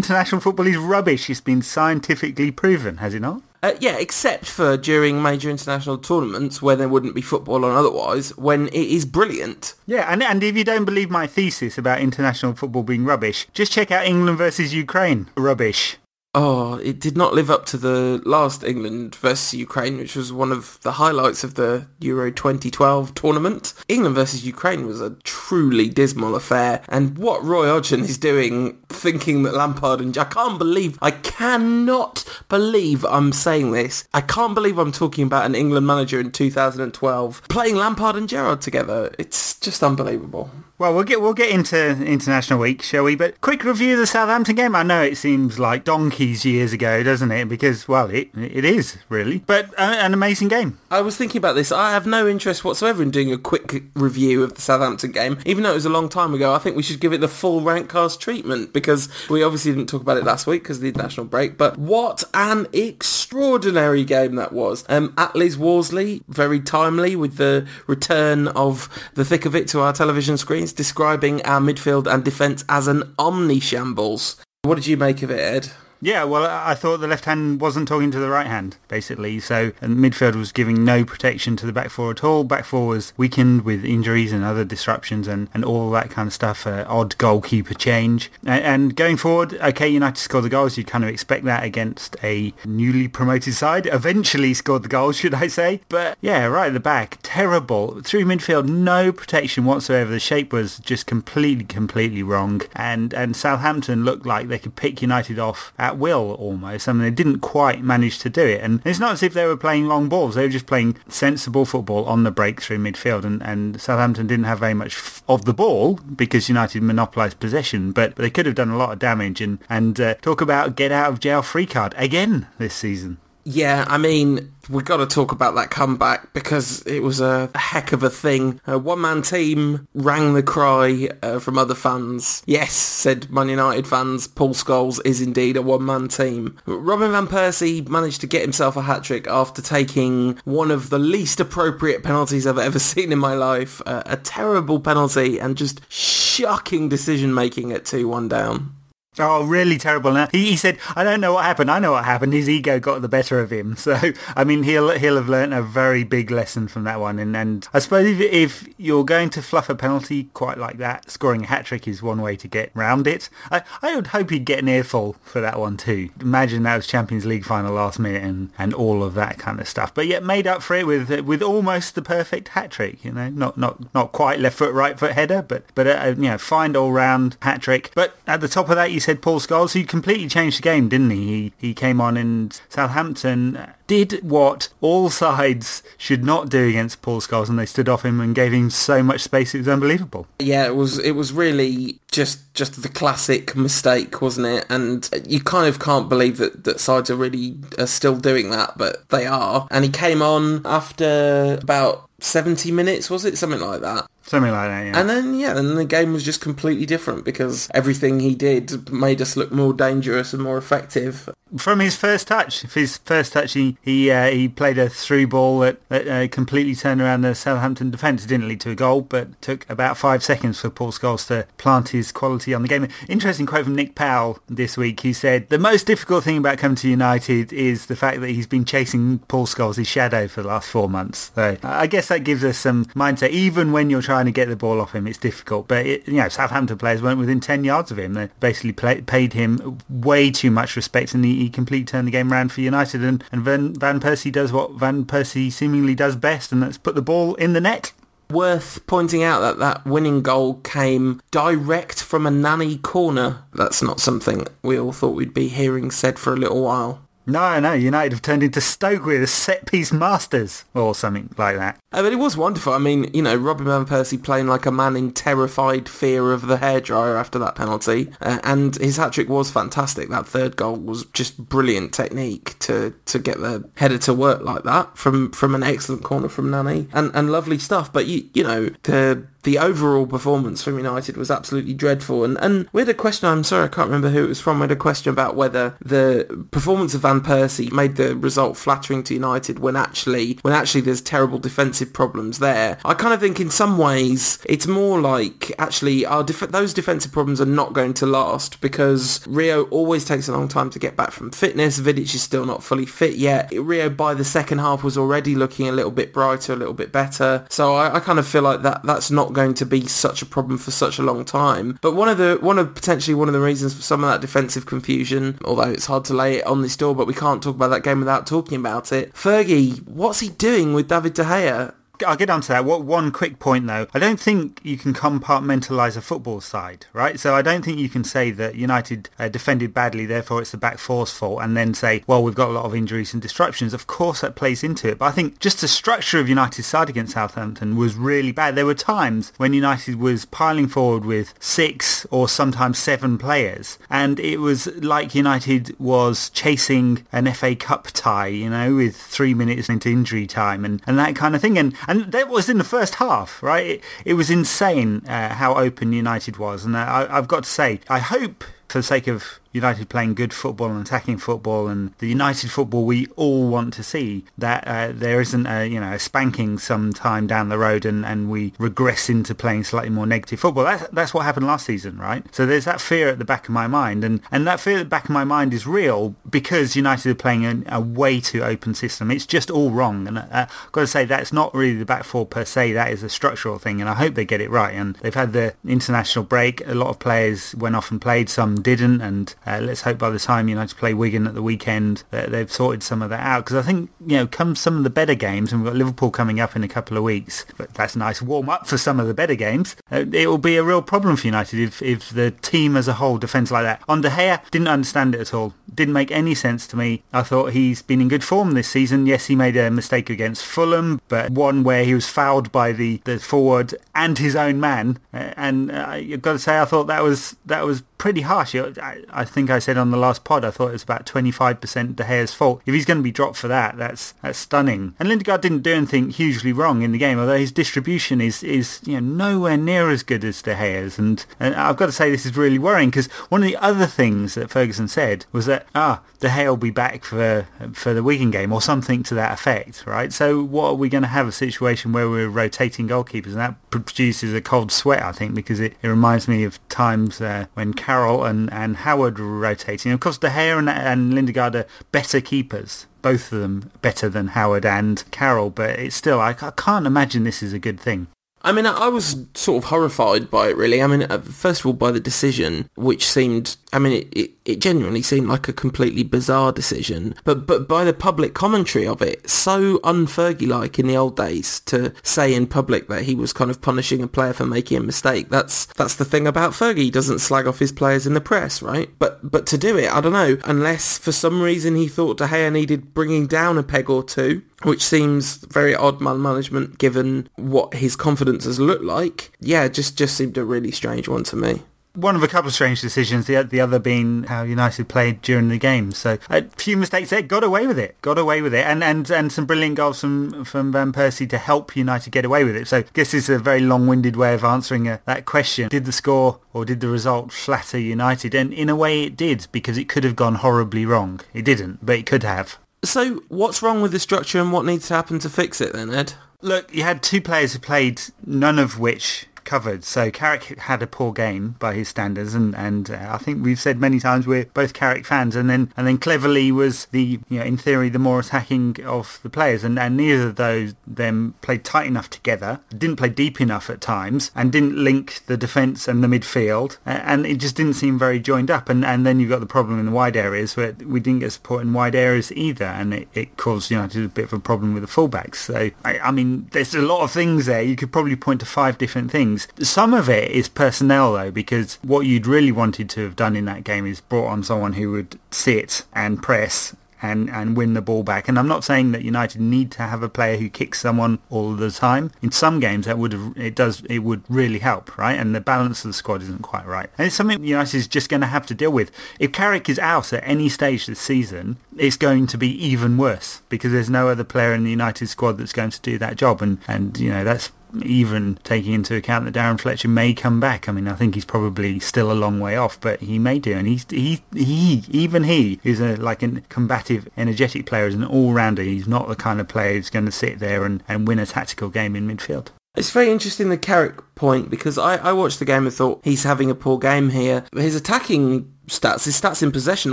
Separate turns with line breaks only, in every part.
international football is rubbish. It's been scientifically proven, has it not?
Uh, yeah, except for during major international tournaments where there wouldn't be football on otherwise, when it is brilliant.
Yeah, and, and if you don't believe my thesis about international football being rubbish, just check out England versus Ukraine. Rubbish.
Oh, it did not live up to the last England versus Ukraine, which was one of the highlights of the Euro 2012 tournament. England versus Ukraine was a truly dismal affair, and what Roy Hodgson is doing, thinking that Lampard and I can't believe, I cannot believe I'm saying this. I can't believe I'm talking about an England manager in 2012 playing Lampard and Gerrard together. It's just unbelievable.
Well, we'll get we'll get into international week, shall we? But quick review of the Southampton game. I know it seems like donkeys years ago, doesn't it? Because well, it it is really, but uh, an amazing game.
I was thinking about this. I have no interest whatsoever in doing a quick review of the Southampton game, even though it was a long time ago. I think we should give it the full Rant Cast treatment because we obviously didn't talk about it last week because of the international break. But what an extraordinary game that was! Um, Attlee's Worsley, very timely with the return of the thick of it to our television screens describing our midfield and defence as an omni-shambles. What did you make of it, Ed?
Yeah, well, I thought the left hand wasn't talking to the right hand, basically. So midfield was giving no protection to the back four at all. Back four was weakened with injuries and other disruptions and, and all that kind of stuff. Uh, odd goalkeeper change. And, and going forward, okay, United scored the goals. You'd kind of expect that against a newly promoted side. Eventually scored the goals, should I say. But yeah, right at the back, terrible. Through midfield, no protection whatsoever. The shape was just completely, completely wrong. And, and Southampton looked like they could pick United off at will almost. I mean, they didn't quite manage to do it. And it's not as if they were playing long balls. They were just playing sensible football on the break through midfield. And, and Southampton didn't have very much of the ball because United monopolised possession. But, but they could have done a lot of damage. And, and uh, talk about get out of jail free card again this season.
Yeah, I mean, we've got to talk about that comeback because it was a heck of a thing. A one-man team rang the cry uh, from other fans. Yes, said Man United fans, Paul Scholes is indeed a one-man team. Robin Van Persie managed to get himself a hat-trick after taking one of the least appropriate penalties I've ever seen in my life. Uh, a terrible penalty and just shocking decision-making at 2-1 down.
Oh, really terrible. Now he, he said, "I don't know what happened. I know what happened. His ego got the better of him." So, I mean, he'll he'll have learned a very big lesson from that one. And and I suppose if, if you're going to fluff a penalty quite like that, scoring a hat trick is one way to get round it. I I would hope he'd get an earful for that one too. Imagine that was Champions League final last minute and and all of that kind of stuff. But yet made up for it with with almost the perfect hat trick. You know, not not not quite left foot right foot header, but but a, you know, fine all round hat trick. But at the top of that, you said Paul Scholes, who completely changed the game, didn't he? He, he came on and Southampton did what all sides should not do against Paul Scholes, and they stood off him and gave him so much space. It was unbelievable.
Yeah, it was. It was really just just the classic mistake, wasn't it? And you kind of can't believe that that sides are really are still doing that, but they are. And he came on after about 70 minutes, was it? Something like that.
Something like that, yeah.
And then, yeah, and the game was just completely different because everything he did made us look more dangerous and more effective.
From his first touch, his first touch, he he, uh, he played a through ball that, that uh, completely turned around the Southampton defence. It didn't lead to a goal, but took about five seconds for Paul Scholes to plant his quality on the game. Interesting quote from Nick Powell this week. He said, the most difficult thing about coming to United is the fact that he's been chasing Paul Scholes' his shadow for the last four months. So I guess that gives us some mindset. Even when you're trying to get the ball off him, it's difficult. But it, you know, Southampton players weren't within ten yards of him. They basically play, paid him way too much respect, and he, he completely turned the game around for United. And and Van, Van Persie does what Van Persie seemingly does best, and that's put the ball in the net.
Worth pointing out that that winning goal came direct from a Nani corner. That's not something we all thought we'd be hearing said for a little while.
No, no, United have turned into Stoke with set-piece masters or something like that.
I mean, it was wonderful. I mean, you know, Robin Van Persie playing like a man in terrified fear of the hairdryer after that penalty. Uh, and his hat-trick was fantastic. That third goal was just brilliant technique to, to get the header to work like that from, from an excellent corner from Nani. And, and lovely stuff. But, you, you know, the the overall performance from United was absolutely dreadful. And, and we had a question, I'm sorry, I can't remember who it was from, we had a question about whether the performance of Van Persie made the result flattering to United when actually, when actually there's terrible defensive problems there. I kind of think in some ways it's more like actually our def- those defensive problems are not going to last because Rio always takes a long time to get back from fitness. Vidic is still not fully fit yet. Rio by the second half was already looking a little bit brighter, a little bit better. So I, I kind of feel like that that's not going to be such a problem for such a long time. But one of the one of potentially one of the reasons for some of that defensive confusion, although it's hard to lay it on this door, but we can't talk about that game without talking about it. Fergie, what's he doing with David De Gea?
I'll get onto that. What one quick point though, I don't think you can compartmentalise a football side, right? So I don't think you can say that United uh, defended badly, therefore it's the back four's fault, and then say, well, we've got a lot of injuries and disruptions. Of course, that plays into it, but I think just the structure of United's side against Southampton was really bad. There were times when United was piling forward with six or sometimes seven players, and it was like United was chasing an FA Cup tie, you know, with three minutes into injury time and, and that kind of thing. And and that was in the first half, right? It, it was insane uh, how open United was, and I, I've got to say, I hope for the sake of United playing good football and attacking football and the United football we all want to see that uh, there isn't a you know a spanking sometime down the road and, and we regress into playing slightly more negative football. That's, that's what happened last season right? So there's that fear at the back of my mind and, and that fear at the back of my mind is real because United are playing a, way too open system. It's just all wrong and uh, I've got to say that's not really the back four per se. That is a structural thing and I hope they get it right. And they've had the international break. A lot of players went off and played some didn't and uh, let's hope by the time United play Wigan at the weekend that they've sorted some of that out. Because I think, you know, come some of the better games, and we've got Liverpool coming up in a couple of weeks, but that's a nice warm-up for some of the better games. Uh, it will be a real problem for United if, if the team as a whole defends like that. On De Gea, didn't understand it at all. Didn't make any sense to me. I thought he's been in good form this season. Yes, he made a mistake against Fulham, but one where he was fouled by the, the forward and his own man. Uh, and uh, I've got to say, I thought that was that was pretty harsh. I, I think I said on the last pod, I thought it was about 25% De Gea's fault. If he's going to be dropped for that, that's that's stunning. And Lindegaard didn't do anything hugely wrong in the game, although his distribution is, is you know, nowhere near as good as De Gea's. And, and I've got to say this is really worrying because one of the other things that Ferguson said was that, ah, De Gea will be back for, for the Wigan game or something to that effect, right? So what are we going to have a situation where we're rotating goalkeepers and that produces a cold sweat, I think, because it, it reminds me of times uh, when Carroll and, and Howard were rotating. Of course, De Gea and, and Lindegaard are better keepers both of them better than Howard and Carroll, but it's still, I, I, can't imagine this is a good thing.
I mean, I was sort of horrified by it, really. I mean, uh, first of all, by the decision, which seemed, I mean, it, it, it, genuinely seemed like a completely bizarre decision, but but by the public commentary of it, so un-Fergie-like in the old days to say in public that he was kind of punishing a player for making a mistake. That's that's the thing about Fergie. He doesn't slag off his players in the press, right? But but to do it, I don't know, unless for some reason he thought De Gea needed bringing down a peg or two, which seems very odd man management given what his confidence has looked like. Yeah, just just seemed a really strange one to me.
One of a couple of strange decisions, the, the other being how United played during the game. So a few mistakes there, got away with it, got away with it, and and, and some brilliant goals from, from Van Persie to help United get away with it. So I guess this is a very long-winded way of answering a, uh, that question. Did the score or did the result flatter United? And in a way it did, because it could have gone horribly wrong. It didn't, but it could have.
So what's wrong with the structure and what needs to happen to fix it then, Ed?
Look, you had two players who played, none of which covered. So Carrick had a poor game by his standards, and and uh, I think we've said many times we're both Carrick fans. And then and then Cleverley was the you know in theory the more attacking of the players, and, and neither of those them played tight enough together, didn't play deep enough at times, and didn't link the defence and the midfield, and it just didn't seem very joined up. And and then you've got the problem in the wide areas where we didn't get support in wide areas either, and it, it caused United a bit of a problem with the fullbacks. So I, I mean, there's a lot of things there. You could probably point to five different things things. Some of it is personnel though, because what you'd really wanted to have done in that game is brought on someone who would sit and press and, and win the ball back. And I'm not saying that United need to have a player who kicks someone all the time. In some games, that would have, it does it would really help, right? And the balance of the squad isn't quite right. And it's something United is just going to have to deal with. If Carrick is out at any stage this season, it's going to be even worse because there's no other player in the United squad that's going to do that job. And and you know that's even taking into account that Darren Fletcher may come back. I mean, I think he's probably still a long way off, but he may do. And he's he he even he is a like a combative, energetic player, is an all-rounder. He's not the kind of player who's going to sit there and, and win a tactical game in midfield.
It's very interesting the Carrick point because I, I watched the game and thought he's having a poor game here. His attacking stats, his stats in possession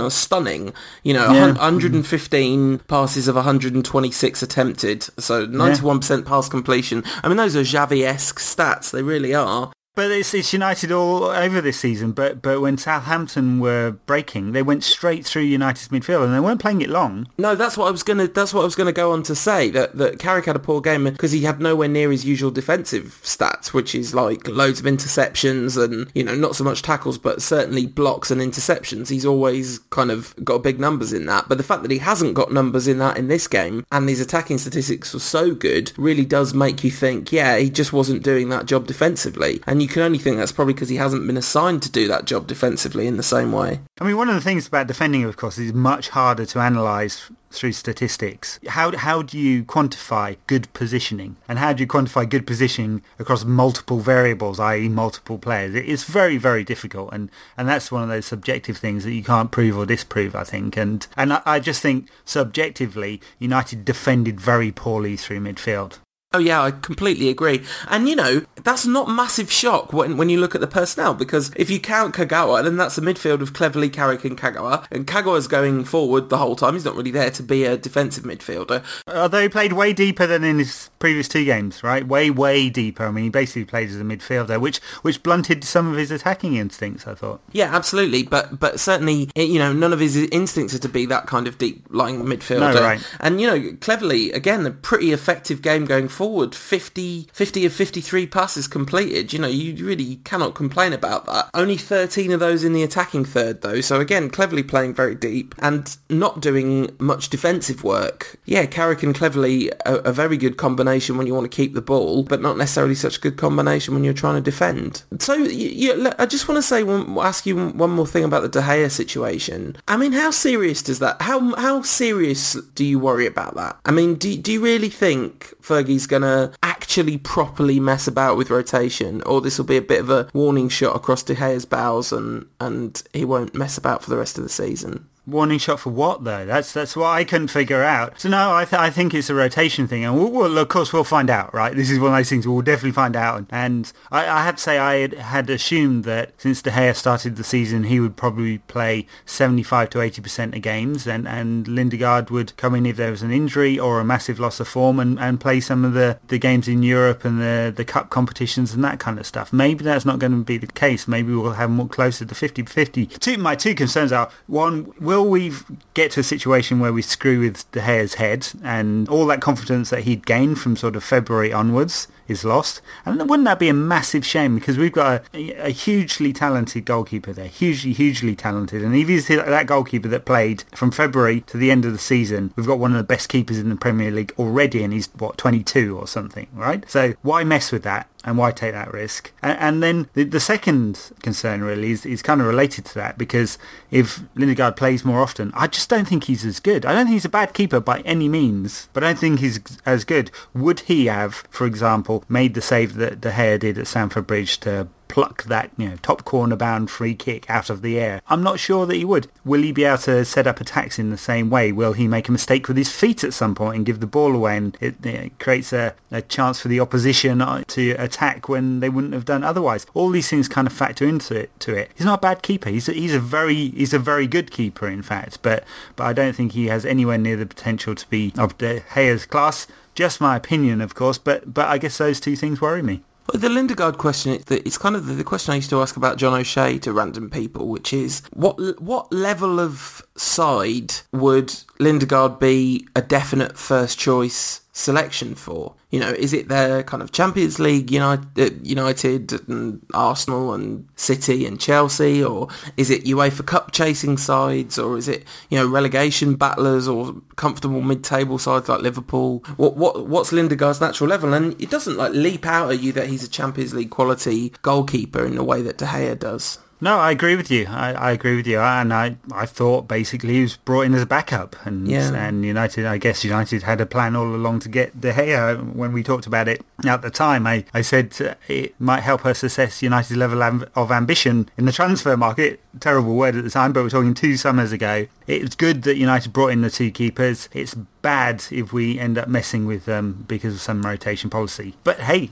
are stunning. You know,
Yeah.
115 passes of 126 attempted, so 91% pass completion. I mean, those are Xavi-esque stats. They really are.
But it's, it's United all over this season. But but when Southampton were breaking, they went straight through United's midfield, and they weren't playing it long.
No, that's what I was gonna. That's what I was gonna go on to say. That that Carrick had a poor game because he had nowhere near his usual defensive stats, which is like loads of interceptions and you know not so much tackles, but certainly blocks and interceptions. He's always kind of got big numbers in that. But the fact that he hasn't got numbers in that in this game and his attacking statistics were so good really does make you think, yeah, he just wasn't doing that job defensively. And you can only think that's probably because he hasn't been assigned to do that job defensively in the same way.
I mean, one of the things about defending, of course, is much harder to analyse through statistics. How how do you quantify good positioning, and how do you quantify good positioning across multiple variables, i.e., multiple players? It is very very difficult, and and that's one of those subjective things that you can't prove or disprove. I think, and and I, I just think subjectively, United defended very poorly through midfield.
Oh yeah, I completely agree. And you know, that's not massive shock when when you look at the personnel because if you count Kagawa, then that's a midfield of Cleverley, Carrick and Kagawa. And Kagawa's going forward the whole time. He's not really there to be a defensive midfielder.
Although he played way deeper than in his previous two games, right? Way, way deeper. I mean, he basically played as a midfielder, which which blunted some of his attacking instincts, I thought.
Yeah, absolutely. But but certainly, eh, you know, none of his instincts are to be that kind of deep lying midfielder.
No, right.
And you know, Cleverley again, a pretty effective game going forward. 50, 50 of 53 passes completed. You know, you really cannot complain about that. Only 13 of those in the attacking third though. So again, Cleverley playing very deep and not doing much defensive work. Yeah, Carrick and Cleverley a, a very good combination when you want to keep the ball, but not necessarily such a good combination when you're trying to defend. So I just want to say one, ask you one more thing about the De Gea situation. I mean, how serious does that? How how serious do you worry about that? I mean, do do you really think Fergie's gonna actually properly mess about with rotation, or this will be a bit of a warning shot across De Gea's bows, and and he won't mess about for the rest of the season?
Warning shot for what though? That's that's what I couldn't figure out. So no, I th- I think it's a rotation thing, and we'll, we'll, of course we'll find out, right? This is one of those things we'll definitely find out. And I, I have to say I had, had assumed that since De Gea started the season, he would probably play 75 to 80 percent of games, and and Lindegaard would come in if there was an injury or a massive loss of form, and, and play some of the, the games in Europe and the the cup competitions and that kind of stuff. Maybe that's not going to be the case. Maybe we'll have more closer to 50-50. Two my two concerns are one will will we get to a situation where we screw with De Gea's head and all that confidence that he'd gained from sort of February onwards is lost? And wouldn't that be a massive shame because we've got a, a hugely talented goalkeeper there, hugely, hugely talented. And if he's that goalkeeper that played from February to the end of the season, we've got one of the best keepers in the Premier League already and he's, what, 22 or something, right? So why mess with that? and why take that risk? And, and then the, the, second concern really is, is kind of related to that because if Lindegaard plays more often, I just don't think he's as good. I don't think he's a bad keeper by any means, but I don't think he's as good. Would he have, for example, made the save that De Gea did at Stamford Bridge to pluck that, you know, top corner bound free kick out of the air. I'm not sure that he would. Will he be able to set up attacks in the same way? Will he make a mistake with his feet at some point and give the ball away and it, it creates a, a chance for the opposition uh, to attack when they wouldn't have done otherwise? All these things kind of factor into it. To it. He's not a bad keeper. He's a, he's a very he's a very good keeper in fact, but but I don't think he has anywhere near the potential to be of De Gea's class. Just my opinion, of course, but but I guess those two things worry me.
Well, the Lindegaard question, it's kind of the, question I used to ask about John O'Shea to random people, which is what what level of side would Lindegaard be a definite first choice selection for? You know, is it their kind of Champions League United, uh, United and Arsenal and City and Chelsea, or is it UEFA Cup chasing sides, or is it you know relegation battlers or comfortable mid-table sides like Liverpool? What what what's Lindegaard's natural level? And it doesn't like leap out at you that he's a Champions League quality goalkeeper in the way that De Gea does.
No, I agree with you. I, I agree with you. And I, I thought basically he was brought in as a backup. And
Yeah.
and United, I guess United had a plan all along to get De Gea when we talked about it At the time, I, I said it might help us assess United's level of ambition in the transfer market. Terrible word at the time, but we're talking two summers ago. It's good that United brought in the two keepers. It's bad if we end up messing with them because of some rotation policy. But hey,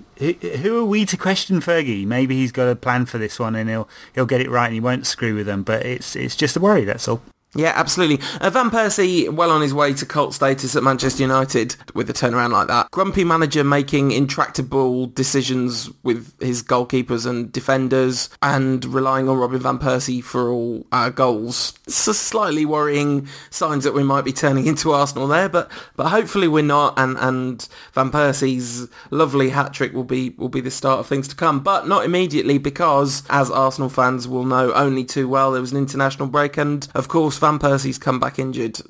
who are we to question Fergie? Maybe he's got a plan for this one and he'll he'll get it right and he won't screw with them. But it's it's just a worry. That's all.
Yeah, absolutely. Uh, Van Persie, well on his way to cult status at Manchester United with a turnaround like that. Grumpy manager making intractable decisions with his goalkeepers and defenders and relying on Robin Van Persie for all our goals. It's slightly worrying signs that we might be turning into Arsenal there, but but hopefully we're not. And, and Van Persie's lovely hat trick will be will be the start of things to come, but not immediately because, as Arsenal fans will know only too well, there was an international break, and of course. Van Persie's come back injured.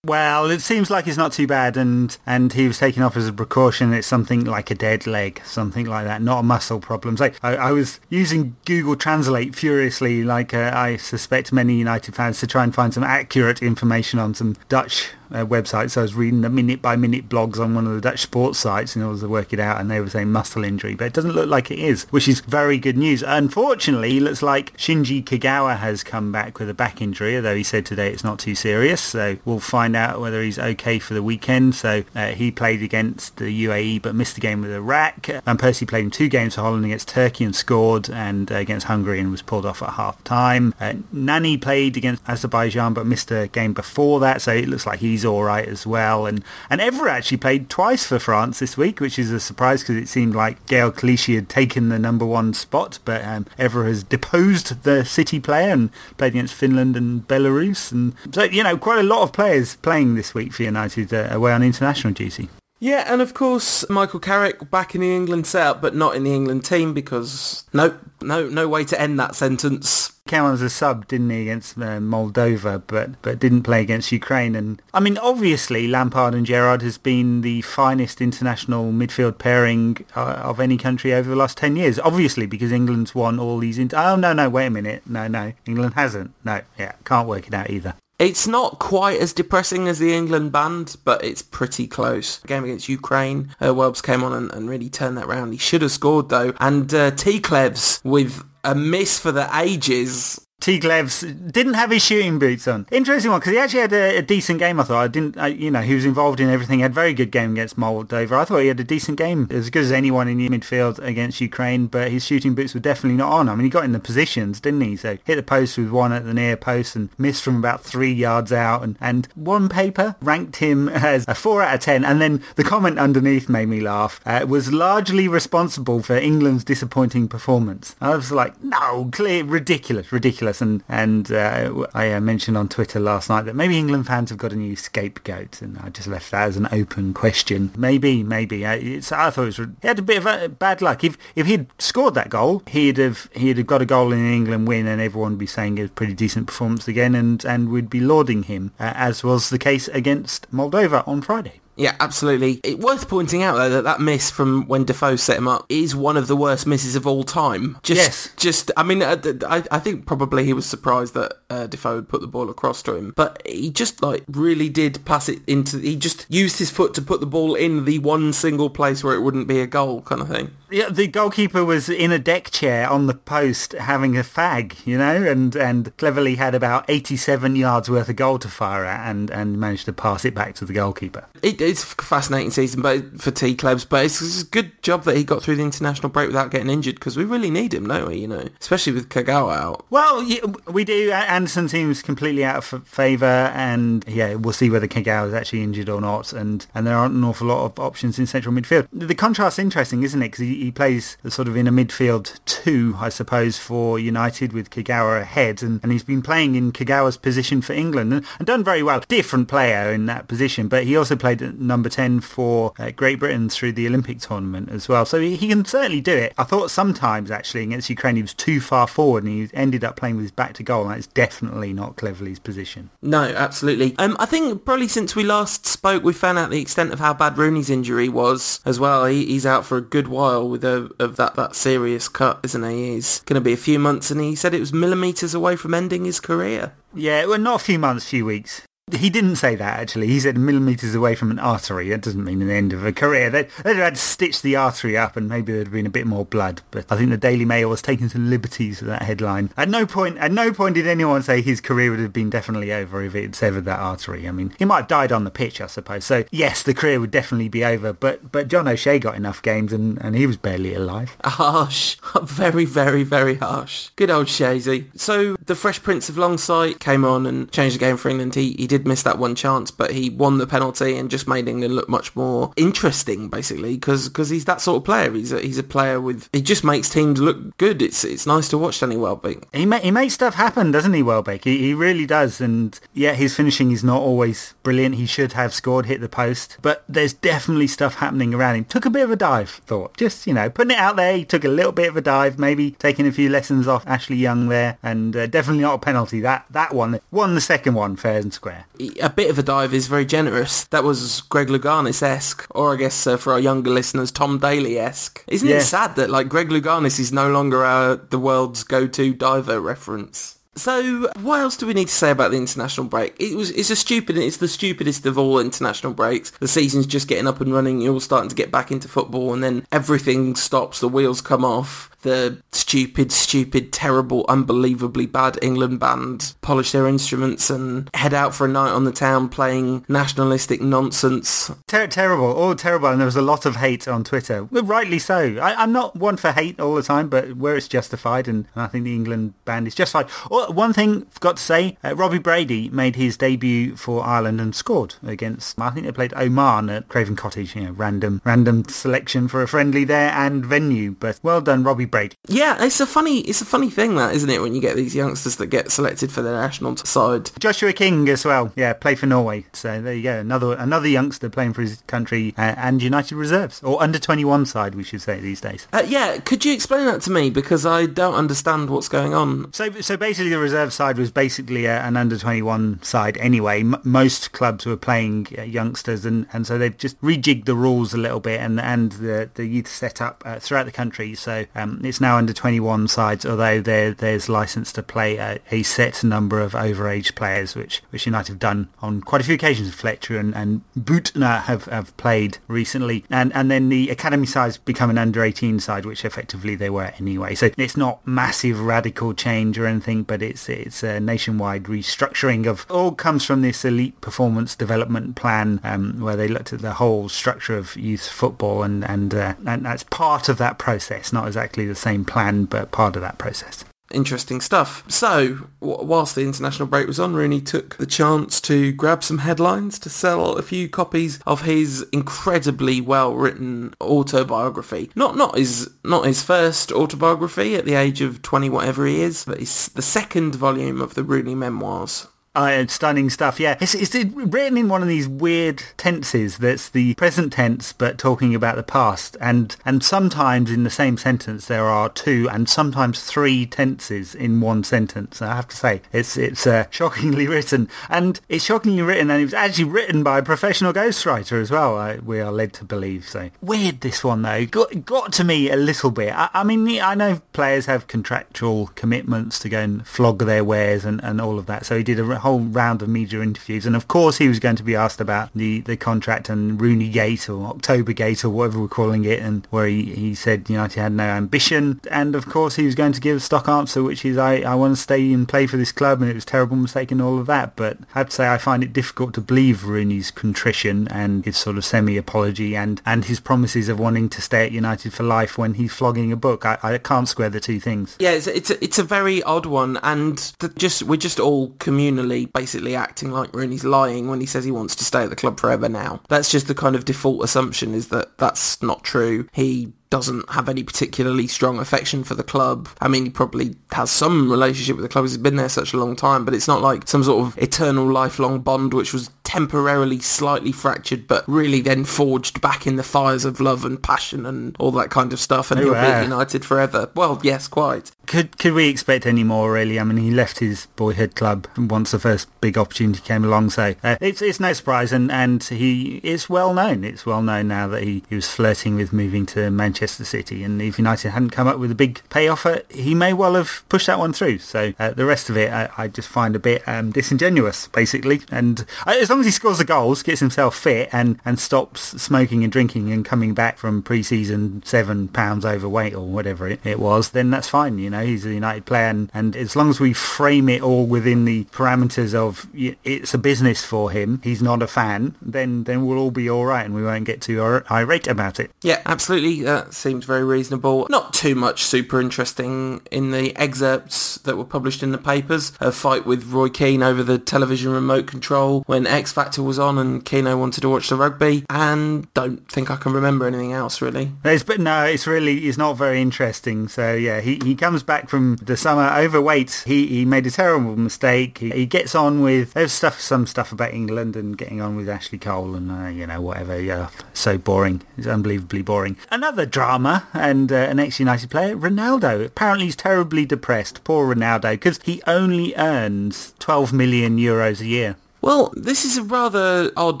Well, it seems like it's not too bad, and, and he was taken off as a precaution. It's something like a dead leg, something like that, not a muscle problem. So I, I was using Google Translate furiously, like uh, I suspect many United fans, to try and find some accurate information on some Dutch uh, website. So I was reading the minute by minute blogs on one of the Dutch sports sites in order to work it out, and they were saying muscle injury, but it doesn't look like it is, which is very good news. Unfortunately, it looks like Shinji Kagawa has come back with a back injury, although he said today it's not too serious. So we'll find out whether he's okay for the weekend. So uh, he played against the UAE but missed the game with Iraq. Van Persie played in two games for Holland against Turkey and scored, and uh, against Hungary and was pulled off at half time. Uh, Nani played against Azerbaijan but missed a game before that, so it looks like he's he's all right as well. And and Evra actually played twice for France this week, which is a surprise because it seemed like Gael Clichy had taken the number one spot, but um, Evra has deposed the City player and played against Finland and Belarus. And so, you know, quite a lot of players playing this week for United uh, away on international duty.
Yeah, and of course Michael Carrick back in the England setup, but not in the England team because no, no, no way to end that sentence.
Came on as a sub, didn't he, against uh, Moldova, but but didn't play against Ukraine. And I mean, obviously Lampard and Gerrard has been the finest international midfield pairing uh, of any country over the last ten years. Obviously, because England's won all these. Oh no, no, wait a minute, no, no, England hasn't. No, yeah, can't work it out either.
It's not quite as depressing as the England band, but it's pretty close. The game against Ukraine, uh, Welbs came on and, and, really turned that round. He should have scored though. And uh, T-Clevs with a miss for the ages
T-Clevs didn't have his shooting boots on. Interesting one because he actually had a, a, decent game. I thought I didn't, I, you know, he was involved in everything. He had a very good game against Moldova. I thought he had a decent game, as good as anyone in the midfield against Ukraine. But his shooting boots were definitely not on. I mean, he got in the positions, didn't he? So hit the post with one at the near post and missed from about three yards out. And and one paper ranked him as a four out of ten. And then the comment underneath made me laugh. Uh, was largely responsible for England's disappointing performance. I was like, no, clear, ridiculous, ridiculous and and uh, I uh, mentioned on Twitter last night that maybe England fans have got a new scapegoat, and I just left that as an open question. Maybe, maybe. Uh, it's, I thought it was he had a bit of a bad luck. If if he'd scored that goal, he'd have he'd have got a goal in an England win, and everyone would be saying it was a pretty decent performance again, and and we'd be lauding him, uh, as was the case against Moldova on Friday.
Yeah, absolutely. It, worth pointing out though that that miss from when Defoe set him up is one of the worst misses of all time. Just,
yes.
Just, I mean, uh, I, I think probably he was surprised that uh, Defoe had put the ball across to him, but he just like really did pass it into. He just used his foot to put the ball in the one single place where it wouldn't be a goal, kind of thing.
Yeah, the goalkeeper was in a deck chair on the post having a fag, you know, and and Cleverley had about 87 yards worth of goal to fire at, and and managed to pass it back to the goalkeeper.
It, it's a fascinating season, but for T Clevs. But it's, it's, a good job that he got through the international break without getting injured because we really need him, don't we? You know, especially with Kagawa out.
Well, yeah, we do. Anderson seems completely out of favour, and yeah, we'll see whether Kagawa is actually injured or not. And and there aren't an awful lot of options in central midfield. The contrast's interesting, isn't it? Because he, he plays sort of in a midfield two, I suppose, for United with Kagawa ahead, and, and he's been playing in Kagawa's position for England and, and done very well. Different player in that position, but he also played number 10 for uh, Great Britain through the Olympic tournament as well. So he, he, can certainly do it. I thought sometimes actually against Ukraine he was too far forward and he ended up playing with his back to goal and that's definitely not Cleverley's position.
No, absolutely. Um, I think probably since we last spoke we found out the extent of how bad Rooney's injury was as well. He, he's out for a good while with a, of that, that serious cut, isn't he? He's going to be a few months and he said it was millimetres away from ending his career.
Yeah, well, not a few months, few weeks. He didn't say that actually. He said millimetres away from an artery. That doesn't mean the end of a career. They'd, they'd have had to stitch the artery up and maybe there'd been a bit more blood. But I think the Daily Mail was taking some liberties with that headline. At no point, at no point did anyone say his career would have been definitely over if it had severed that artery. I mean, he might have died on the pitch, I suppose. So yes, the career would definitely be over. But but John O'Shea got enough games and, and he was barely alive.
Harsh. Very, very, very harsh. Good old Shazy. So the Fresh Prince of Longsight came on and changed the game for England. He, he did miss that one chance, but he won the penalty and just made England look much more interesting, basically, because he's that sort of player. He's a, he's a player with... He just makes teams look good. It's it's nice to watch Danny Welbeck.
He, ma- he makes stuff happen, doesn't he, Welbeck? He, he really does. And yeah, his finishing is not always brilliant. He should have scored, hit the post. But there's definitely stuff happening around him. Took a bit of a dive, thought. Just, you know, putting it out there. He took a little bit of a dive, maybe taking a few lessons off Ashley Young there. And uh, definitely not a penalty. That, that one. Won the second one, fair and square.
A bit of a dive is very generous. That was Greg Louganis-esque. Or I guess uh, for our younger listeners, Tom Daley-esque. Isn't
Yeah.
it sad that like Greg Louganis is no longer uh, the world's go-to diver reference? So, what else do we need to say about the international break? It was it's a stupid it's the stupidest of all international breaks. The season's just getting up and running, you're all starting to get back into football and then everything stops, the wheels come off. The stupid, stupid, terrible, unbelievably bad England band polish their instruments and head out for a night on the town playing nationalistic nonsense.
Ter- terrible, all terrible, and there was a lot of hate on Twitter. Rightly so. I- I'm not one for hate all the time, but where it's justified, and I think the England band is justified. Oh, one thing I've got to say, uh, Robbie Brady made his debut for Ireland and scored against. I think they played Oman at Craven Cottage. You know, random, random selection for a friendly there and venue, but well done, Robbie
Yeah, it's a funny it's a funny thing that, isn't it, when you get these youngsters that get selected for the national side.
Joshua King as well. Yeah, play for Norway. So there you go. Another another youngster playing for his country uh, and United reserves or under 21 side, we should say these days.
Uh, yeah, could you explain that to me because I don't understand what's going on.
So, so basically, the reserve side was basically a, an under twenty one side anyway. M- most clubs were playing uh, youngsters, and, and so they've just rejigged the rules a little bit, and and the the youth set up uh, throughout the country. So um, it's now under twenty one sides, although there there's license to play a, a set number of overage players, which which United have done on quite a few occasions. Fletcher and and Büttner have have played recently, and and then the academy sides become an under eighteen side, which effectively they were anyway. So it's not massive radical change or anything, but it's it's a nationwide restructuring of all comes from this elite performance development plan um, where they looked at the whole structure of youth football and and uh, and that's part of that process. Not exactly the same plan, but part of that process.
Interesting stuff. So, whilst the international break was on, Rooney took the chance to grab some headlines to sell a few copies of his incredibly well-written autobiography. Not not his not his first autobiography at the age of twenty whatever he is, but it's the second volume of the Rooney memoirs.
Uh, stunning stuff, yeah. It's, it's written in one of these weird tenses that's the present tense but talking about the past. And, and sometimes in the same sentence there are two and sometimes three tenses in one sentence. I have to say, it's, it's uh, shockingly written. And it's shockingly written and it was actually written by a professional ghostwriter as well, I, we are led to believe. So weird this one though. Got, got to me a little bit. I, I mean, I know players have contractual commitments to go and flog their wares and, and all of that. So he did a whole round of media interviews, and of course he was going to be asked about the, the contract and Rooney Gate or October Gate or whatever we're calling it, and where he, he said United had no ambition, and of course he was going to give a stock answer, which is I, I want to stay and play for this club, and it was terrible mistake and all of that. But I have to say I find it difficult to believe Rooney's contrition and his sort of semi-apology and, and his promises of wanting to stay at United for life when he's flogging a book. I, I can't square the two things.
Yeah, it's it's a, it's a very odd one, and just we're just all communally basically acting like Rooney's lying when he says he wants to stay at the club forever. Now, that's just the kind of default assumption is that that's not true. He doesn't have any particularly strong affection for the club. I mean, he probably has some relationship with the club. He's been there such a long time, but it's not like some sort of eternal lifelong bond which was temporarily slightly fractured, but really then forged back in the fires of love and passion and all that kind of stuff. And
Oh,
he'll be at United forever. Well, yes, quite.
Could could we expect any more really? I mean, he left his boyhood club once the first big opportunity came along, so uh, it's it's no surprise, and and he is well known. It's well known now that he, he was flirting with moving to Manchester Manchester City. And if United hadn't come up with a big pay offer, he may well have pushed that one through. So uh, the rest of it, I, I just find a bit um, disingenuous, basically. And uh, as long as he scores the goals, gets himself fit, and, and stops smoking and drinking and coming back from pre-season seven pounds overweight or whatever it, it was, then that's fine. You know, he's a United player, and, and as long as we frame it all within the parameters of it's a business for him, he's not a fan, then then we'll all be all right, and we won't get too irate about it.
Yeah, absolutely. That seems very reasonable. Not too much super interesting in the excerpts that were published in the papers. A fight with Roy Keane over the television remote control when X Factor was on and Keano wanted to watch the rugby, and don't think I can remember anything else really.
It's, but no, it's really it's not very interesting. So yeah, he, he comes back from the summer overweight. He he made a terrible mistake. He, he gets on with there's stuff some stuff about England and getting on with Ashley Cole and uh, you know whatever. Yeah, so boring. It's unbelievably boring. Another drama and uh, an ex-United player, Ronaldo. Apparently he's terribly depressed. Poor Ronaldo because he only earns 12 million euros a year.
Well, this is a rather odd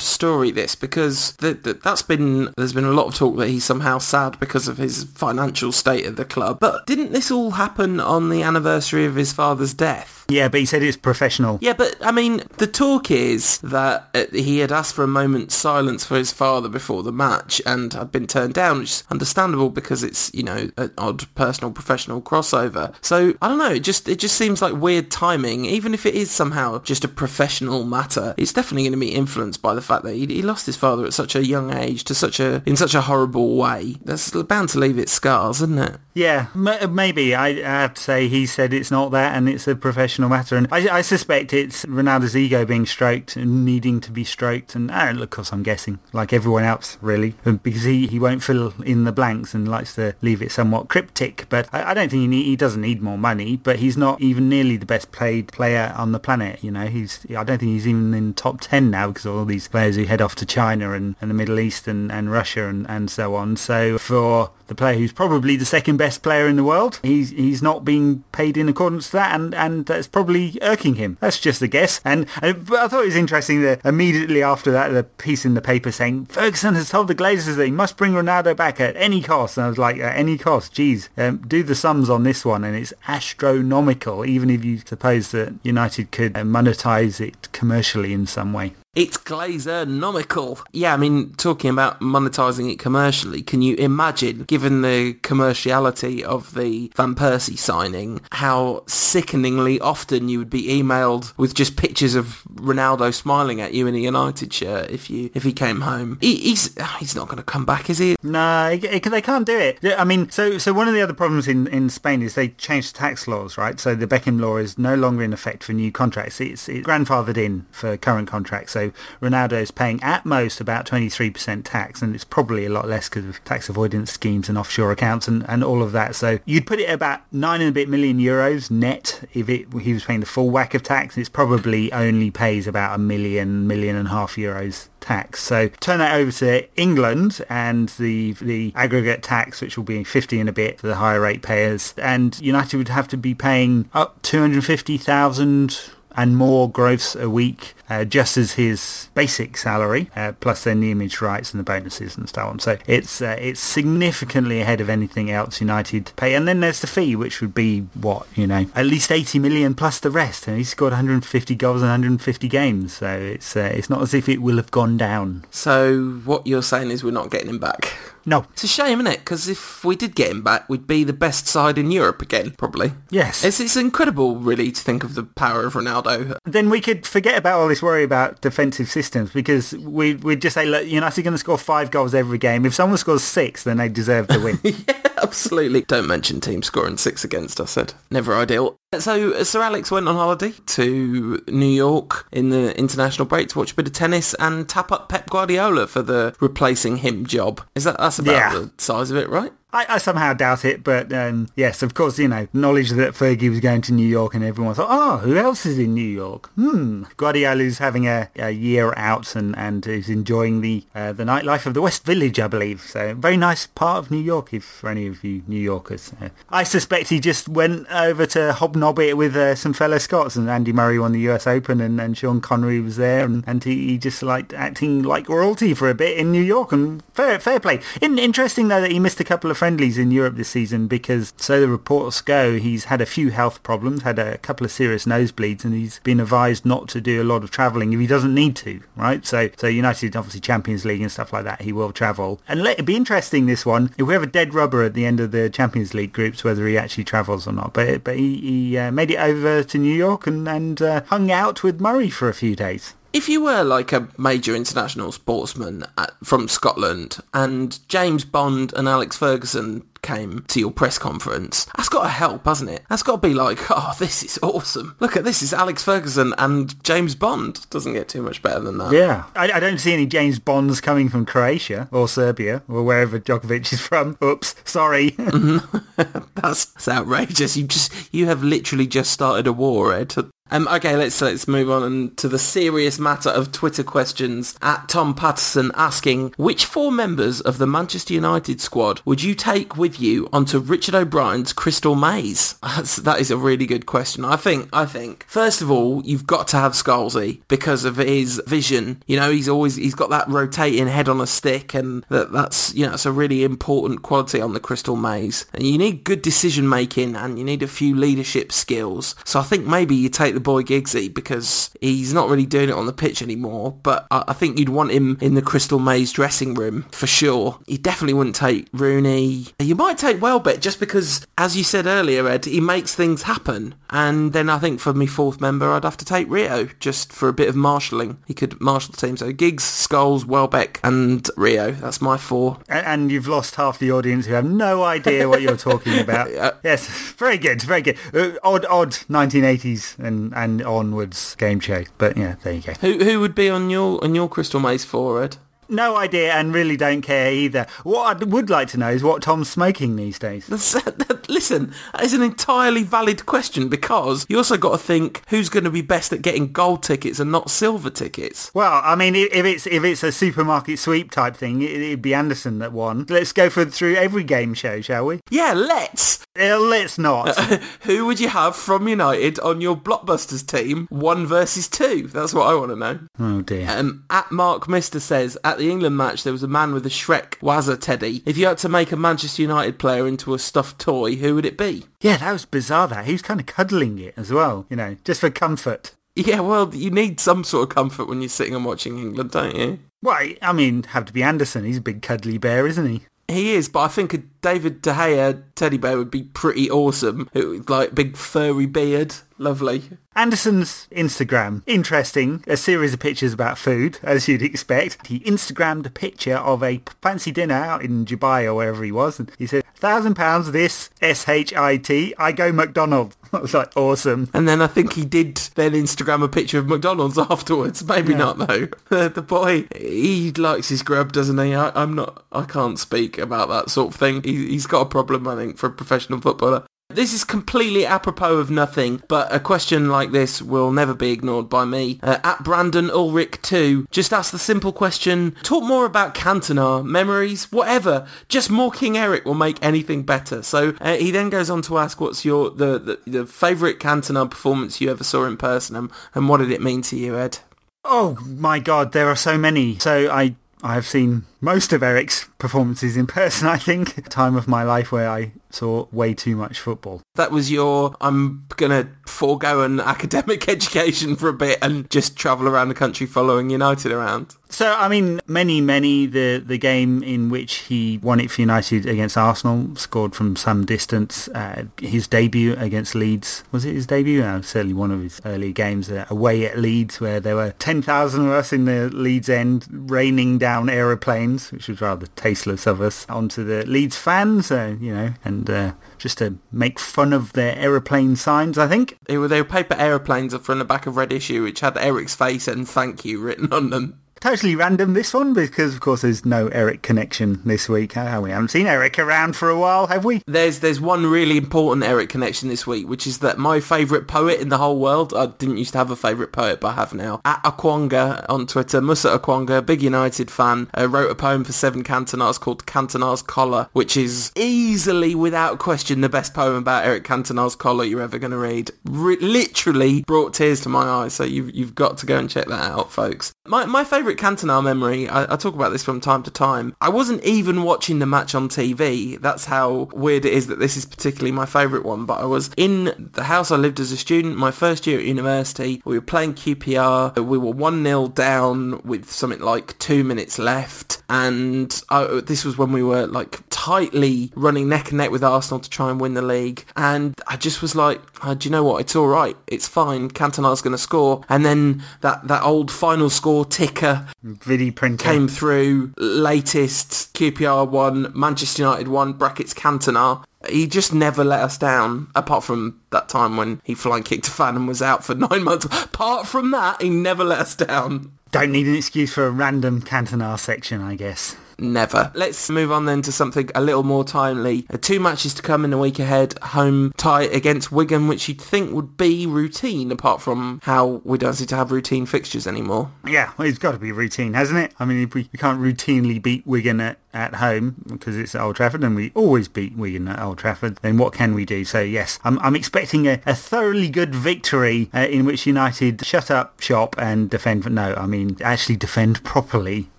story, this, because the, that's been there's been a lot of talk that he's somehow sad because of his financial state at the club. But didn't this all happen on the anniversary of his father's death?
Yeah, but he said it's professional.
Yeah, but I mean, the talk is that uh, he had asked for a moment's silence for his father before the match and had been turned down, which is understandable because it's you know an odd personal professional crossover. So I don't know, it just it just seems like weird timing. Even if it is somehow just a professional matter, it's definitely going to be influenced by the fact that he, he lost his father at such a young age to such a in such a horrible way. That's bound to leave its scars, isn't it?
Yeah, m- maybe I, I have to say he said it's not that, and it's a professional matter. And I, I, suspect it's Ronaldo's ego being stroked and needing to be stroked. And uh, of course, I'm guessing, like everyone else, really, because he, he won't fill in the blanks and likes to leave it somewhat cryptic. But I, I don't think he, need, he doesn't need more money, but he's not even nearly the best played player on the planet. You know, he's I don't think he's even in top 10 now because all these players who head off to China and, and the Middle East and, and Russia and, and so on. So for the player who's probably the second best player in the world. He's he's not being paid in accordance to that, and, and that's probably irking him. That's just a guess. And, and I thought it was interesting that immediately after that, the piece in the paper saying Ferguson has told the Glazers that he must bring Ronaldo back at any cost. And I was like, at any cost, geez, um, do the sums on this one, and it's astronomical. Even if you suppose that United could uh, monetize it commercially in some way.
It's Glazer-nomical. Yeah, I mean, talking about monetizing it commercially, can you imagine, given the commerciality of the Van Persie signing, how sickeningly often you would be emailed with just pictures of Ronaldo smiling at you in a United shirt if you if he came home? He, he's he's not going to come back, is he?
No, they can't do it. I mean, so so one of the other problems in, in Spain is they changed tax laws, right? So the Beckham law is no longer in effect for new contracts. It's, it's grandfathered in for current contracts. So Ronaldo is paying at most about 23% tax, and it's probably a lot less because of tax avoidance schemes and offshore accounts and, and all of that. So you'd put it about nine and a bit million euros net if it, he was paying the full whack of tax. It's probably only pays about a million, million and a half euros tax. So turn that over to England and the the aggregate tax, which will be 50 and a bit for the higher rate payers, and United would have to be paying up 250,000 and more gross a week uh, just as his basic salary, uh, plus then the image rights and the bonuses and so on. So it's uh, it's significantly ahead of anything else United pay. And then there's the fee, which would be what you know, at least 80 million plus the rest. And he scored 150 goals in 150 games, so it's uh, it's not as if it will have gone down.
So what you're saying is we're not getting him back.
No.
It's a shame, isn't it? Because if we did get him back, we'd be the best side in Europe again, probably.
Yes.
It's, it's incredible, really, to think of the power of Ronaldo.
Then we could forget about all this worry about defensive systems because we, we'd just say, look, United going to score five goals every game. If someone scores six, then they deserve to win.
yeah, absolutely. Don't mention teams scoring six against us, Ed. Never ideal. So uh, Sir Alex went on holiday to New York in the international break to watch a bit of tennis and tap up Pep Guardiola for the replacing him job. Is that that's about yeah. the size of it, right?
I, I somehow doubt it, but um, yes, of course, you know, knowledge that Fergie was going to New York and everyone thought, oh, who else is in New York? Hmm. Guardiola's having a, a year out and, and is enjoying the uh, the nightlife of the West Village, I believe. So very nice part of New York, if for any of you New Yorkers. Uh, I suspect he just went over to hobnob it with uh, some fellow Scots and Andy Murray won the US Open and, and Sean Connery was there and, and he, he just liked acting like royalty for a bit in New York and Fair, fair play. In, interesting though that he missed a couple of friendlies in Europe this season because, so the reports go, he's had a few health problems, had a couple of serious nosebleeds, and he's been advised not to do a lot of travelling if he doesn't need to. Right? So, so United obviously Champions League and stuff like that, he will travel. And let it be interesting this one if we have a dead rubber at the end of the Champions League groups, whether he actually travels or not. But but he, he uh, made it over to New York and and uh, hung out with Murray for a few days.
If you were like a major international sportsman at, from Scotland and James Bond and Alex Ferguson came to your press conference, that's got to help, hasn't it? That's got to be like, oh, this is awesome. Look at this, it's Alex Ferguson and James Bond. Doesn't get too much better than that.
Yeah. I, I don't see any James Bonds coming from Croatia or Serbia or wherever Djokovic is from. Oops, sorry. Mm-hmm.
that's, that's outrageous. You just, you have literally just started a war, Ed. Um, okay, let's let's move on to the serious matter of Twitter questions. At Tom Patterson asking, which four members of the Manchester United squad would you take with you onto Richard O'Brien's Crystal Maze? That's, that is a really good question. I think I think first of all, you've got to have Scholesy because of his vision. You know, he's always he's got that rotating head on a stick, and that that's you know it's a really important quality on the Crystal Maze. And you need good decision making, and you need a few leadership skills. So I think maybe you take the boy Giggsy because he's not really doing it on the pitch anymore. But I, I think you'd want him in the Crystal Maze dressing room for sure. You definitely wouldn't take Rooney. You might take Welbeck just because, as you said earlier, Ed, he makes things happen. And then I think for me fourth member, I'd have to take Rio just for a bit of marshalling. He could marshal the team. So Giggs, Scholes, Welbeck, and Rio. That's my four.
And, and you've lost half the audience who have no idea what you're talking about. yes, very good, very good. Uh, odd, odd 1980s and and onwards game show. But yeah, there you go.
Who who would be on your on your Crystal Maze forward?
No idea and really don't care either. What I would like to know is what Tom's smoking these days.
Listen, that is an entirely valid question because you also got to think who's going to be best at getting gold tickets and not silver tickets.
Well, I mean, if it's if it's a supermarket sweep type thing, it'd be Anderson that won. Let's go for through every game show, shall we?
Yeah, let's.
Uh, let's not.
Who would you have from United on your blockbusters team, one versus two? That's what I want to know.
Oh dear.
Um, at Mark Mister says at the England match there was a man with a Shrek Wazza teddy. If you had to make a Manchester United player into a stuffed toy, who would it be?
Yeah, that was bizarre. That he was kind of cuddling it as well. You know, just for comfort.
Yeah, well, you need some sort of comfort when you're sitting and watching England, don't you?
Well, I mean, have to be Anderson. He's a big cuddly bear, isn't he?
He is, but I think a David De Gea teddy bear would be pretty awesome. It, like big furry beard, lovely.
Anderson's Instagram, interesting. A series of pictures about food, as you'd expect. He Instagrammed a picture of a fancy dinner out in Dubai or wherever he was, and he said, thousand pounds this, S-H-I-T, I go McDonald's. I was like, awesome.
And then I think he did then Instagram a picture of McDonald's afterwards. Maybe yeah. not though. the boy, he likes his grub, doesn't he? I, am not, I can't speak about that sort of thing. He, he's got a problem, I think, for a professional footballer. This is completely apropos of nothing, but a question like this will never be ignored by me. Uh, at Brandon Ulrich 2, just ask the simple question, talk more about Cantona, memories, whatever. Just more King Eric will make anything better. So uh, he then goes on to ask what's your the, the, the favourite Cantona performance you ever saw in person and, and what did it mean to you, Ed?
Oh my god, there are so many. So I I've seen most of Eric's performances in person, I think. Time of my life where I saw way too much football.
That was your, I'm going to forego an academic education for a bit and just travel around the country following United around.
So, I mean, many, many, the, the game in which he won it for United against Arsenal, scored from some distance. Uh, his debut against Leeds, was it his debut? No, certainly one of his early games uh, away at Leeds where there were 10,000 of us in the Leeds end raining down aeroplanes, which was rather tasteless of us, onto the Leeds fans, uh, you know, and uh, just to make fun of their aeroplane signs, I think.
They were, they were paper aeroplanes from the back of Red Issue, which had Eric's face and thank you written on them
totally random this one because of course there's no Eric connection this week. Uh, we haven't seen Eric around for a while, have we?
There's there's one really important Eric connection this week, which is that my favourite poet in the whole world. I didn't used to have a favourite poet, but I have now. At Okwonga on Twitter, Musa Okwonga, big United fan, uh, wrote a poem for Seven Cantonars called Cantona's Collar, which is easily, without question, the best poem about Eric Cantona's collar you're ever going to read. Re- literally brought tears to my eyes, so you've you've got to go and check that out, folks. My my favourite favourite Cantona memory, I, I, talk about this from time to time. I wasn't even watching the match on TV. That's how weird it is that this is particularly my favourite one. But I was in the house I lived as a student, my first year at university. We were playing QPR. We were 1-0 down with something like two minutes left. And I, this was when we were like tightly running neck and neck with Arsenal to try and win the league. And I just was like, oh, do you know what? It's all right. It's fine. Cantona's going to score. And then that, that old final score ticker
Vidiprinter
came through. Latest QPR one, Manchester United one, brackets Cantona. He just never let us down, apart from that time when he flying kicked a fan and was out for nine months. Apart from that, he never let us down.
Don't need an excuse for a random Cantona section, I guess.
Never. Let's move on then to something a little more timely. Uh, two matches to come in the week ahead. Home tie against Wigan, which you'd think would be routine, apart from how we don't seem to have routine fixtures anymore.
Yeah, well, it's got to be routine, hasn't it? I mean, we, we can't routinely beat Wigan at, at home because it's Old Trafford and we always beat Wigan at Old Trafford, then what can we do? So yes, I'm, I'm expecting a, a thoroughly good victory uh, in which United shut up shop and defend. No, I mean actually defend properly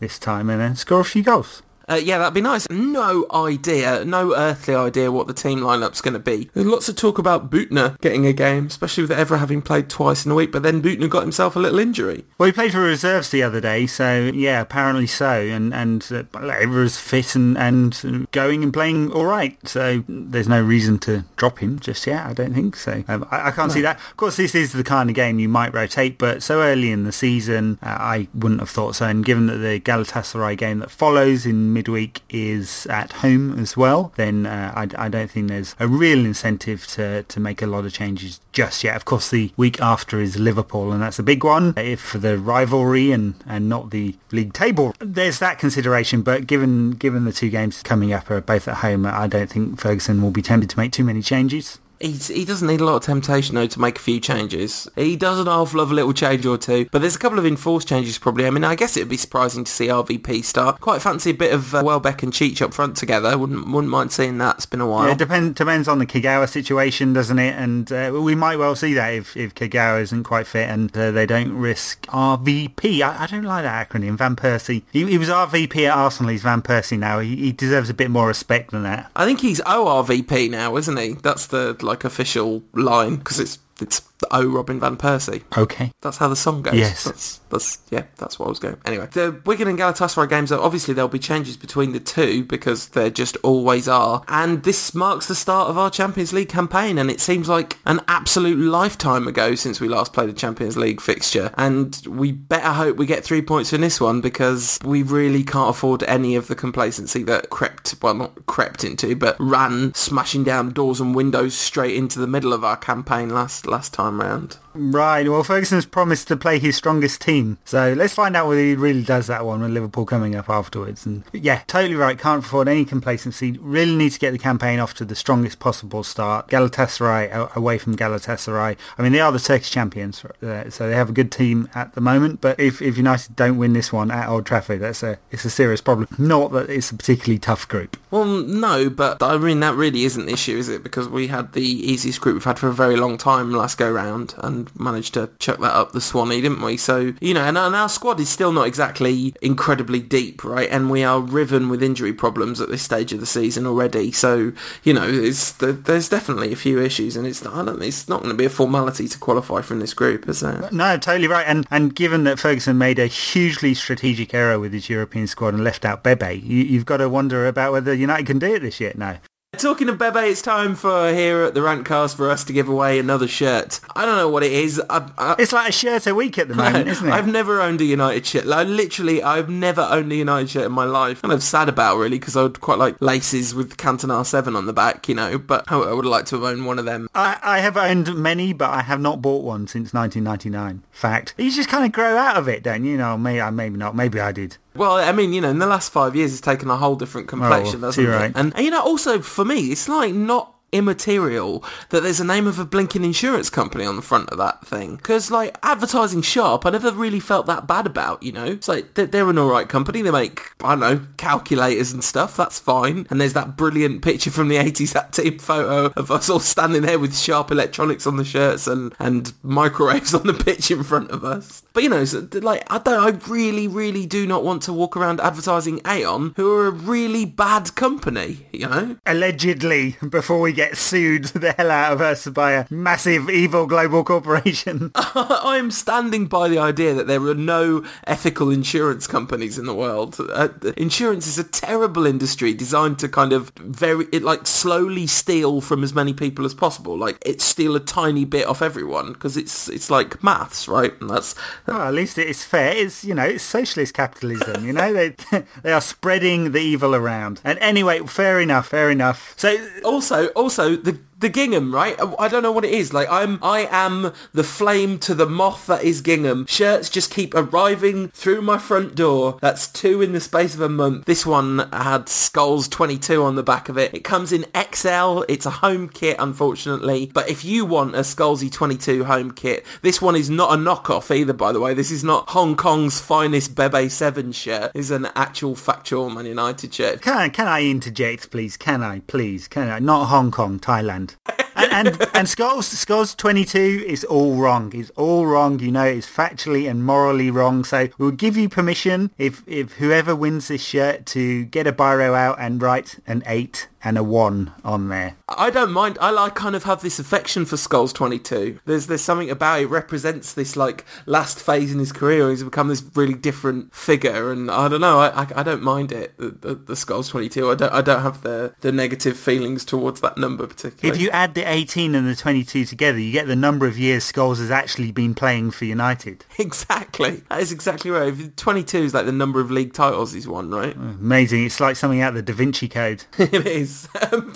this time and then score a few goals.
Uh, yeah, that'd be nice. No idea, no earthly idea what the team lineup's going to be. There's lots of talk about Büttner getting a game, especially with Evra having played twice in a week, but then Büttner got himself a little injury.
Well, he played for reserves the other day, so yeah, apparently so, and and uh, Evra's fit and, and going and playing all right, so there's no reason to drop him just yet, I don't think, so um, I, I, can't no. see that. Of course, this is the kind of game you might rotate, but so early in the season, uh, I wouldn't have thought so, and given that the Galatasaray game that follows in midweek is at home as well, then uh, I, I, don't think there's a real incentive to, to make a lot of changes just yet. Of course, the week after is Liverpool, and that's a big one. If for the rivalry and, and not the league table, there's that consideration. But given given the two games coming up are both at home, I don't think Ferguson will be tempted to make too many changes.
He's, he doesn't need a lot of temptation though to make a few changes. He does an awful lot of little change or two, but there's a couple of enforced changes probably. I mean, I guess it would be surprising to see RVP start. Quite fancy a bit of uh, Welbeck and Cheech up front together. Wouldn't wouldn't mind seeing that. It's been a while.
Yeah, it depend, depends on the Kagawa situation, doesn't it? And uh, we might well see that if, if Kagawa isn't quite fit and uh, they don't risk RVP. I, I, don't like that acronym, Van Persie. He, he, was RVP at Arsenal. He's Van Persie now. He, he deserves a bit more respect than that.
I think he's ORVP now, isn't he? That's the like official line because it's it's Oh Robin Van Persie.
Okay.
That's how the song goes.
Yes.
That's, that's, yeah, that's what I was going. Anyway, the Wigan and Galatasaray games, are, obviously there'll be changes between the two because there just always are. And this marks the start of our Champions League campaign and it seems like an absolute lifetime ago since we last played a Champions League fixture. And we better hope we get three points in this one because we really can't afford any of the complacency that crept, well not crept into, but ran smashing down doors and windows straight into the middle of our campaign last, last time round.
Right, well Ferguson's promised to play his strongest team, so let's find out whether he really does that one with Liverpool coming up afterwards. And yeah, totally right, can't afford any complacency, really need to get the campaign off to the strongest possible start. Galatasaray away from Galatasaray, I mean they are the Turkish champions, uh, so they have a good team at the moment, but if, if United don't win this one at Old Trafford, that's a, it's a serious problem. Not that it's a particularly tough group.
Well, no, but I mean that really isn't the issue, is it? Because we had the easiest group we've had for a very long time last go round, and managed to chuck that up the Swanee, didn't we? So, you know, and, and our squad is still not exactly incredibly deep, right? And we are riven with injury problems at this stage of the season already. So, you know, there's definitely a few issues, and it's I don't it's not going to be a formality to qualify from this group, is it?
No, totally right. And and given that Ferguson made a hugely strategic error with his European squad and left out Bebe, you, you've got to wonder about whether United can do it this year now.
Talking of Bebe, it's time for here at the Rantcast for us to give away another shirt. I don't know what it is. I,
I, it's like a shirt a week at the moment, isn't it?
I've never owned a United shirt. Like, literally, I've never owned a United shirt in my life. Kind of sad about really because I would quite like laces with Cantona 7 on the back, you know, but I, I would like to have owned one of them.
I, I have owned many, but I have not bought one since 1999. Fact. You just kind of grow out of it, don't you? you know, maybe, maybe not. Maybe I did.
Well, I mean, you know, in the last five years, it's taken a whole different oh, complexion, oh, doesn't it?
Right.
And, and, you know, also for me, it's like not immaterial that there's a name of a blinking insurance company on the front of that thing. Because, like, advertising Sharp, I never really felt that bad about, you know? It's like, they're, an alright company. They make, I don't know, calculators and stuff. That's fine. And there's that brilliant picture from the 80s, that team photo of us all standing there with Sharp electronics on the shirts and, and microwaves on the pitch in front of us. But, you know, so, like, I don't, I really, really do not want to walk around advertising Aon, who are a really bad company, you know?
Allegedly, before we get sued the hell out of us by a massive evil global corporation.
I'm standing by the idea that there are no ethical insurance companies in the world. Uh, insurance is a terrible industry designed to kind of very, it like slowly steal from as many people as possible. Like it steal a tiny bit off everyone because it's it's like maths, right? And that's
Well, at least it's fair. It's you know, it's socialist capitalism. You know, they they are spreading the evil around. And anyway, fair enough, fair enough. So
also also the the gingham, right? I don't know what it is. Like I'm, I am the flame to the moth that is gingham. Shirts just keep arriving through my front door. That's two in the space of a month. This one had Scholes 22 on the back of it. It comes in XL. It's a home kit, unfortunately. But if you want a Scholesy 22 home kit, this one is not a knockoff either, by the way. This is not Hong Kong's finest Bebe 7 shirt. It's an actual factual Man United shirt.
Can I, can I interject, please? Can I, please? Can I? Not Hong Kong, Thailand end. and, and and Scholes Scholes 22 is all wrong. It's all wrong. You know, it's factually and morally wrong. So we'll give you permission if if whoever wins this shirt to get a biro out and write an eight and a one on there.
I don't mind. I like kind of have this affection for Scholes 22. There's there's something about it represents this like last phase in his career. He's become this really different figure, and I don't know. I I, I don't mind it. The, the, the, Scholes 22. I don't I don't have the the negative feelings towards that number particularly.
If you add the 18 and the 22 together, you get the number of years Scholes has actually been playing for United.
Exactly. That is exactly right. 22 is like the number of league titles he's won, right?
Amazing. It's like something out of the Da Vinci Code.
it is. Um,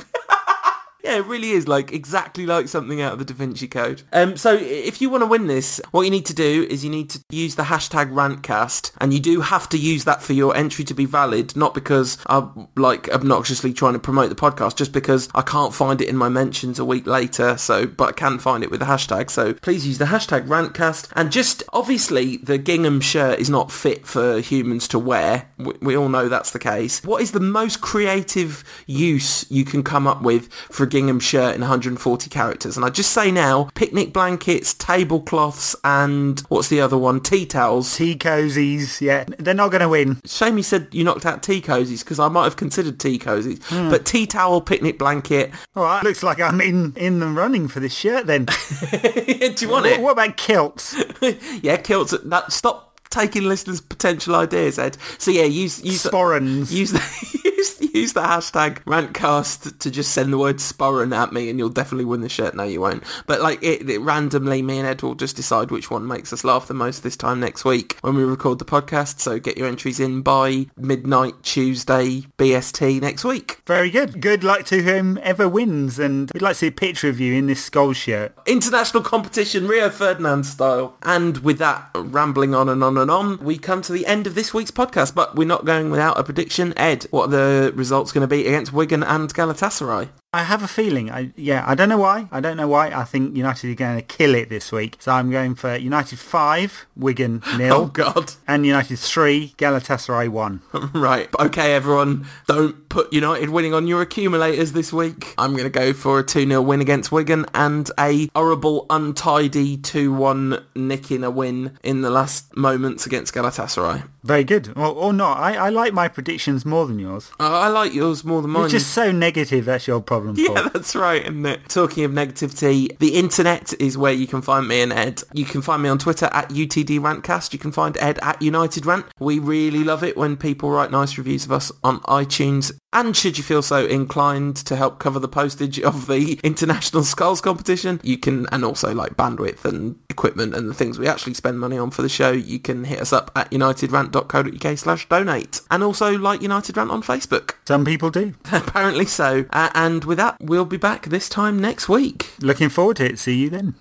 Yeah, it really is like exactly like something out of the Da Vinci Code. Um, so if you want to win this, what you need to do is you need to use the hashtag rantcast, and you do have to use that for your entry to be valid. Not because I'm like obnoxiously trying to promote the podcast, just because I can't find it in my mentions a week later. So, but I can find it with the hashtag. So please use the hashtag rantcast, and just obviously the gingham shirt is not fit for humans to wear. We, we all know that's the case. What is the most creative use you can come up with for gingham shirt in 140 characters. And I just say now, picnic blankets, tablecloths, and what's the other one? Tea towels.
Tea cozies, yeah. They're not going to win.
Shame you said you knocked out tea cozies because I might have considered tea cozies. Mm. But tea towel, picnic blanket.
All right, looks like I'm in, in the running for this shirt then.
Do you want
what,
it?
What about kilts?
yeah, kilts. That, stop taking listeners' potential ideas, Ed. So yeah, use use
sporrans.
Use the, use use the hashtag rantcast to just send the word sporran at me, and you'll definitely win the shirt. No, you won't. But like it, it, randomly, me and Ed will just decide which one makes us laugh the most this time next week when we record the podcast. So get your entries in by midnight Tuesday BST next week.
Very good. Good luck to whomever wins, and we'd like to see a picture of you in this Scholes shirt.
International competition, Rio Ferdinand style. And with that rambling on and on and on, we come to the end of this week's podcast. But we're not going without a prediction. Ed, what are the results going to be against Wigan and Galatasaray?
I have a feeling. I yeah, I don't know why. I don't know why. I think United are going to kill it this week. So I'm going for United five, Wigan nil.
oh God!
And United three, Galatasaray one.
right. Okay, everyone, don't put United winning on your accumulators this week. I'm going to go for a two 0 win against Wigan and a horrible, untidy two one nicking a win in the last moments against Galatasaray.
Very good. Well, or not. I, I like my predictions more than yours.
Uh, I like yours more than mine.
You're just so negative. That's your problem.
Yeah, that's right, isn't it? Talking of negativity, the internet is where you can find me and Ed. You can find me on Twitter at UTD Rantcast. You can find Ed at United Rant. We really love it when people write nice reviews of us on iTunes. And should you feel so inclined to help cover the postage of the International Scholes competition, you can, and also like bandwidth and equipment and the things we actually spend money on for the show, you can hit us up at unitedrant.co.uk slash donate. And also like United Rant on Facebook.
Some people do.
Apparently so. Uh, and with that, we'll be back this time next week.
Looking forward to it. See you then.